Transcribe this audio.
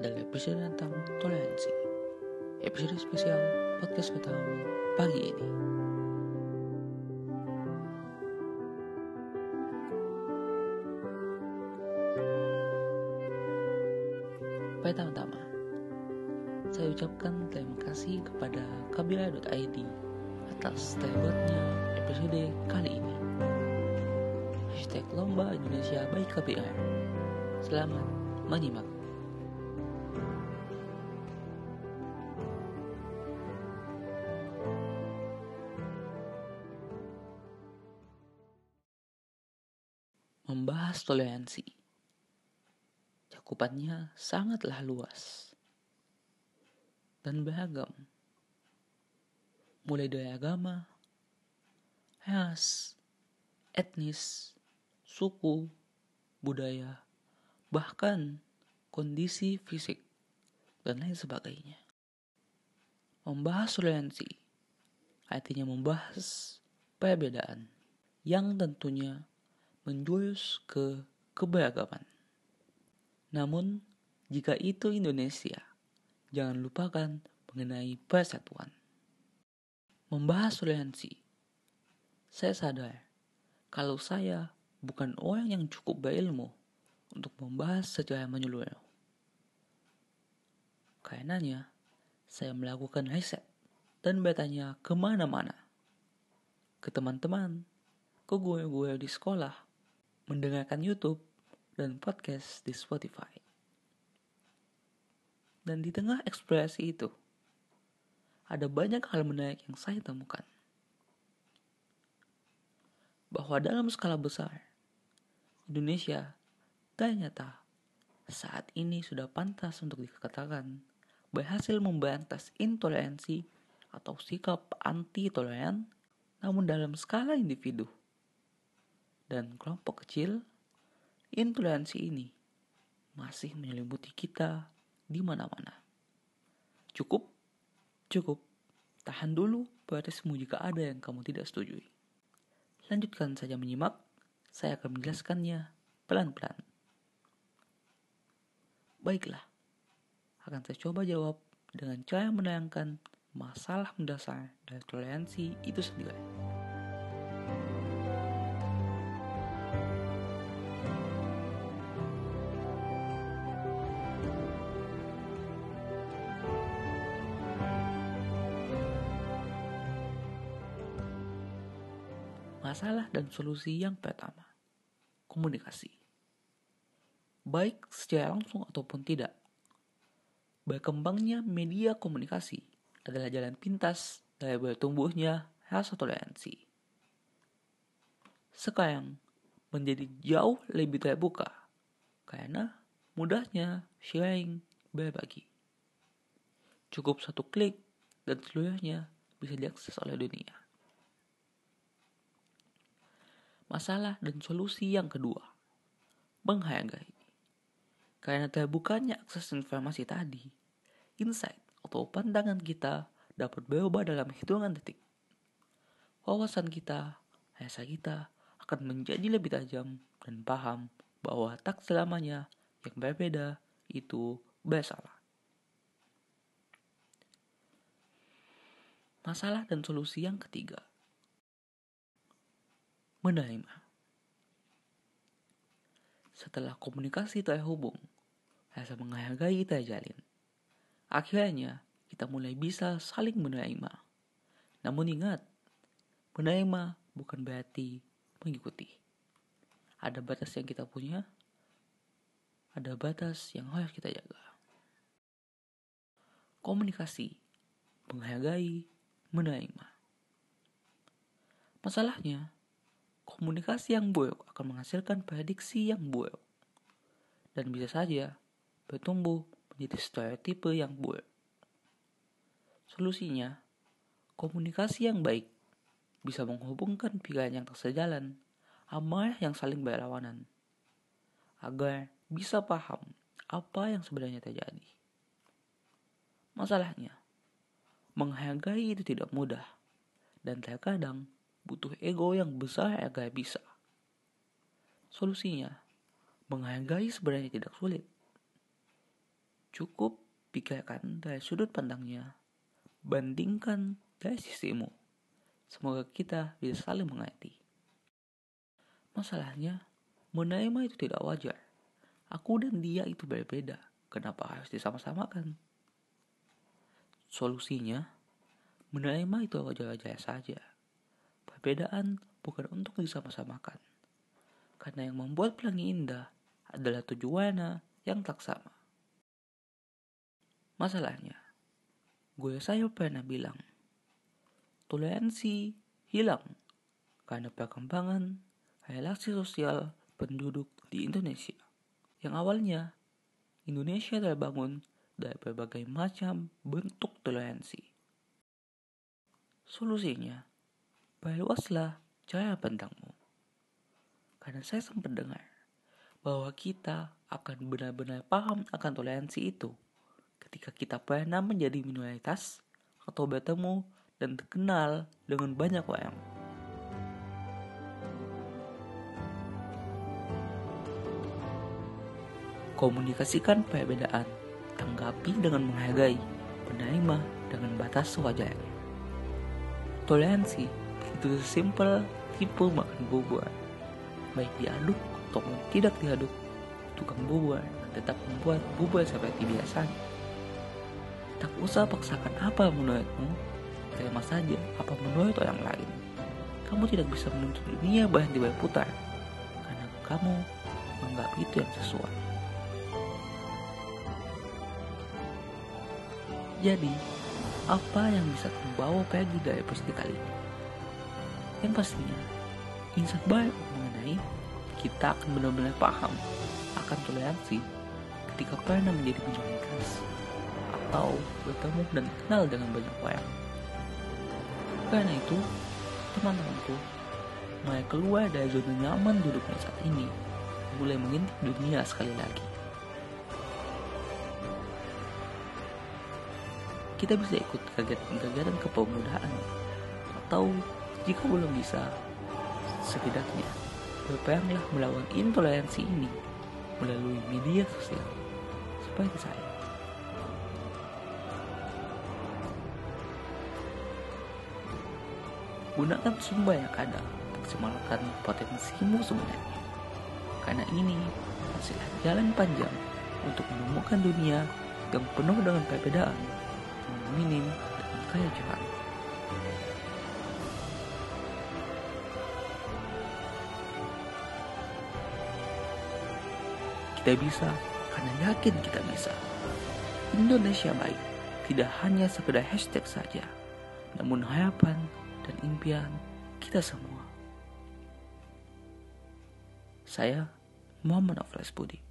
adalah episode tentang toleransi. Episode spesial podcast pertama pagi ini. Pertama-tama, saya ucapkan terima kasih kepada kabila.id atas terbuatnya episode kali ini. Hashtag Lomba Indonesia Baik KBR. Selamat menyimak. Membahas toleransi. Cakupannya sangatlah luas dan beragam. Mulai dari agama, ras, etnis, suku, budaya, bahkan kondisi fisik, dan lain sebagainya. Membahas toleransi artinya membahas perbedaan yang tentunya menjurus ke keberagaman. Namun, jika itu Indonesia, jangan lupakan mengenai persatuan. Membahas toleransi, saya sadar kalau saya bukan orang yang cukup berilmu untuk membahas secara menyeluruh. Karenanya, saya melakukan riset dan bertanya ke mana-mana. Ke teman-teman, ke gue-gue di sekolah, mendengarkan YouTube, dan podcast di Spotify. Dan di tengah ekspresi itu, ada banyak hal menarik yang saya temukan. Bahwa dalam skala besar, Indonesia ternyata saat ini sudah pantas untuk dikatakan berhasil memberantas intoleransi atau sikap anti-toleran namun dalam skala individu dan kelompok kecil intoleransi ini masih menyelimuti kita di mana-mana. Cukup, cukup. Tahan dulu protes-mu jika ada yang kamu tidak setujui. Lanjutkan saja menyimak, saya akan menjelaskannya pelan-pelan. Baiklah, akan saya coba jawab dengan cara menayangkan masalah mendasar dari toleransi itu sendiri. Masalah dan solusi yang pertama, komunikasi. Baik secara langsung ataupun tidak, berkembangnya media komunikasi adalah jalan pintas dari bertumbuhnya rasa toleransi. Sekarang menjadi jauh lebih terbuka karena mudahnya sharing berbagi. Cukup satu klik dan seluruhnya bisa diakses oleh dunia. Masalah dan solusi yang kedua, menghargai. Karena terbukanya akses informasi tadi, insight atau pandangan kita dapat berubah dalam hitungan detik. Wawasan kita, rasa kita akan menjadi lebih tajam dan paham bahwa tak selamanya yang berbeda itu bersalah. Masalah dan solusi yang ketiga menerima. Setelah komunikasi terhubung, rasa menghargai terjalin. Akhirnya, kita mulai bisa saling menerima. Namun ingat, menerima bukan berarti mengikuti. Ada batas yang kita punya, ada batas yang harus kita jaga. Komunikasi, menghargai, menerima. Masalahnya, komunikasi yang buruk akan menghasilkan prediksi yang buruk. Dan bisa saja bertumbuh menjadi stereotipe yang buruk. Solusinya, komunikasi yang baik bisa menghubungkan pikiran yang tersejalan, amarah yang saling berlawanan, agar bisa paham apa yang sebenarnya terjadi. Masalahnya, menghargai itu tidak mudah, dan terkadang butuh ego yang besar agar bisa. Solusinya, menghargai sebenarnya tidak sulit. Cukup pikirkan dari sudut pandangnya, bandingkan dari sisimu. Semoga kita bisa saling mengerti. Masalahnya, menerima itu tidak wajar. Aku dan dia itu berbeda. Kenapa harus disama-samakan? Solusinya, menerima itu wajar-wajar saja. Perbedaan bukan untuk disama-samakan. Karena yang membuat pelangi indah adalah tujuannya yang tak sama. Masalahnya, gue saya pernah bilang, toleransi hilang karena perkembangan relasi sosial penduduk di Indonesia. Yang awalnya, Indonesia terbangun dari berbagai macam bentuk toleransi. Solusinya, perluaslah cara pandangmu. Karena saya sempat dengar bahwa kita akan benar-benar paham akan toleransi itu ketika kita pernah menjadi minoritas atau bertemu dan terkenal dengan banyak orang. Komunikasikan perbedaan, tanggapi dengan menghargai, menerima dengan batas sewajarnya. Toleransi itu simpel tipe makan bubur, baik diaduk ataupun tidak diaduk. Tukang bubur tetap membuat bubur seperti biasanya. Tak usah paksakan apa menurutmu, terima saja apa menurut orang lain. Kamu tidak bisa menuntut dunia berhenti berputar, karena kamu menganggap itu yang sesuai. Jadi, apa yang bisa kamu bawa pergi dari kali ini? Yang pastinya, insight baik mengenai kita akan benar-benar paham akan toleransi ketika pernah menjadi minoritas atau bertemu dan kenal dengan banyak orang. Karena itu, teman-temanku, mulai keluar dari zona nyaman duduknya saat ini, mulai mengintip dunia sekali lagi. Kita bisa ikut kegiatan-kegiatan kepemudaan, atau jika belum bisa, setidaknya berperanglah melawan intoleransi ini melalui media sosial seperti saya. Gunakan sumber yang ada maksimalkan potensimu sebenarnya. Karena ini masihlah jalan panjang untuk menemukan dunia yang penuh dengan perbedaan, minim dan kaya Tuhan. Kita bisa karena yakin kita bisa. Indonesia baik tidak hanya sekedar hashtag saja, namun harapan dan impian kita semua. Saya Muhammad Aflas Budi.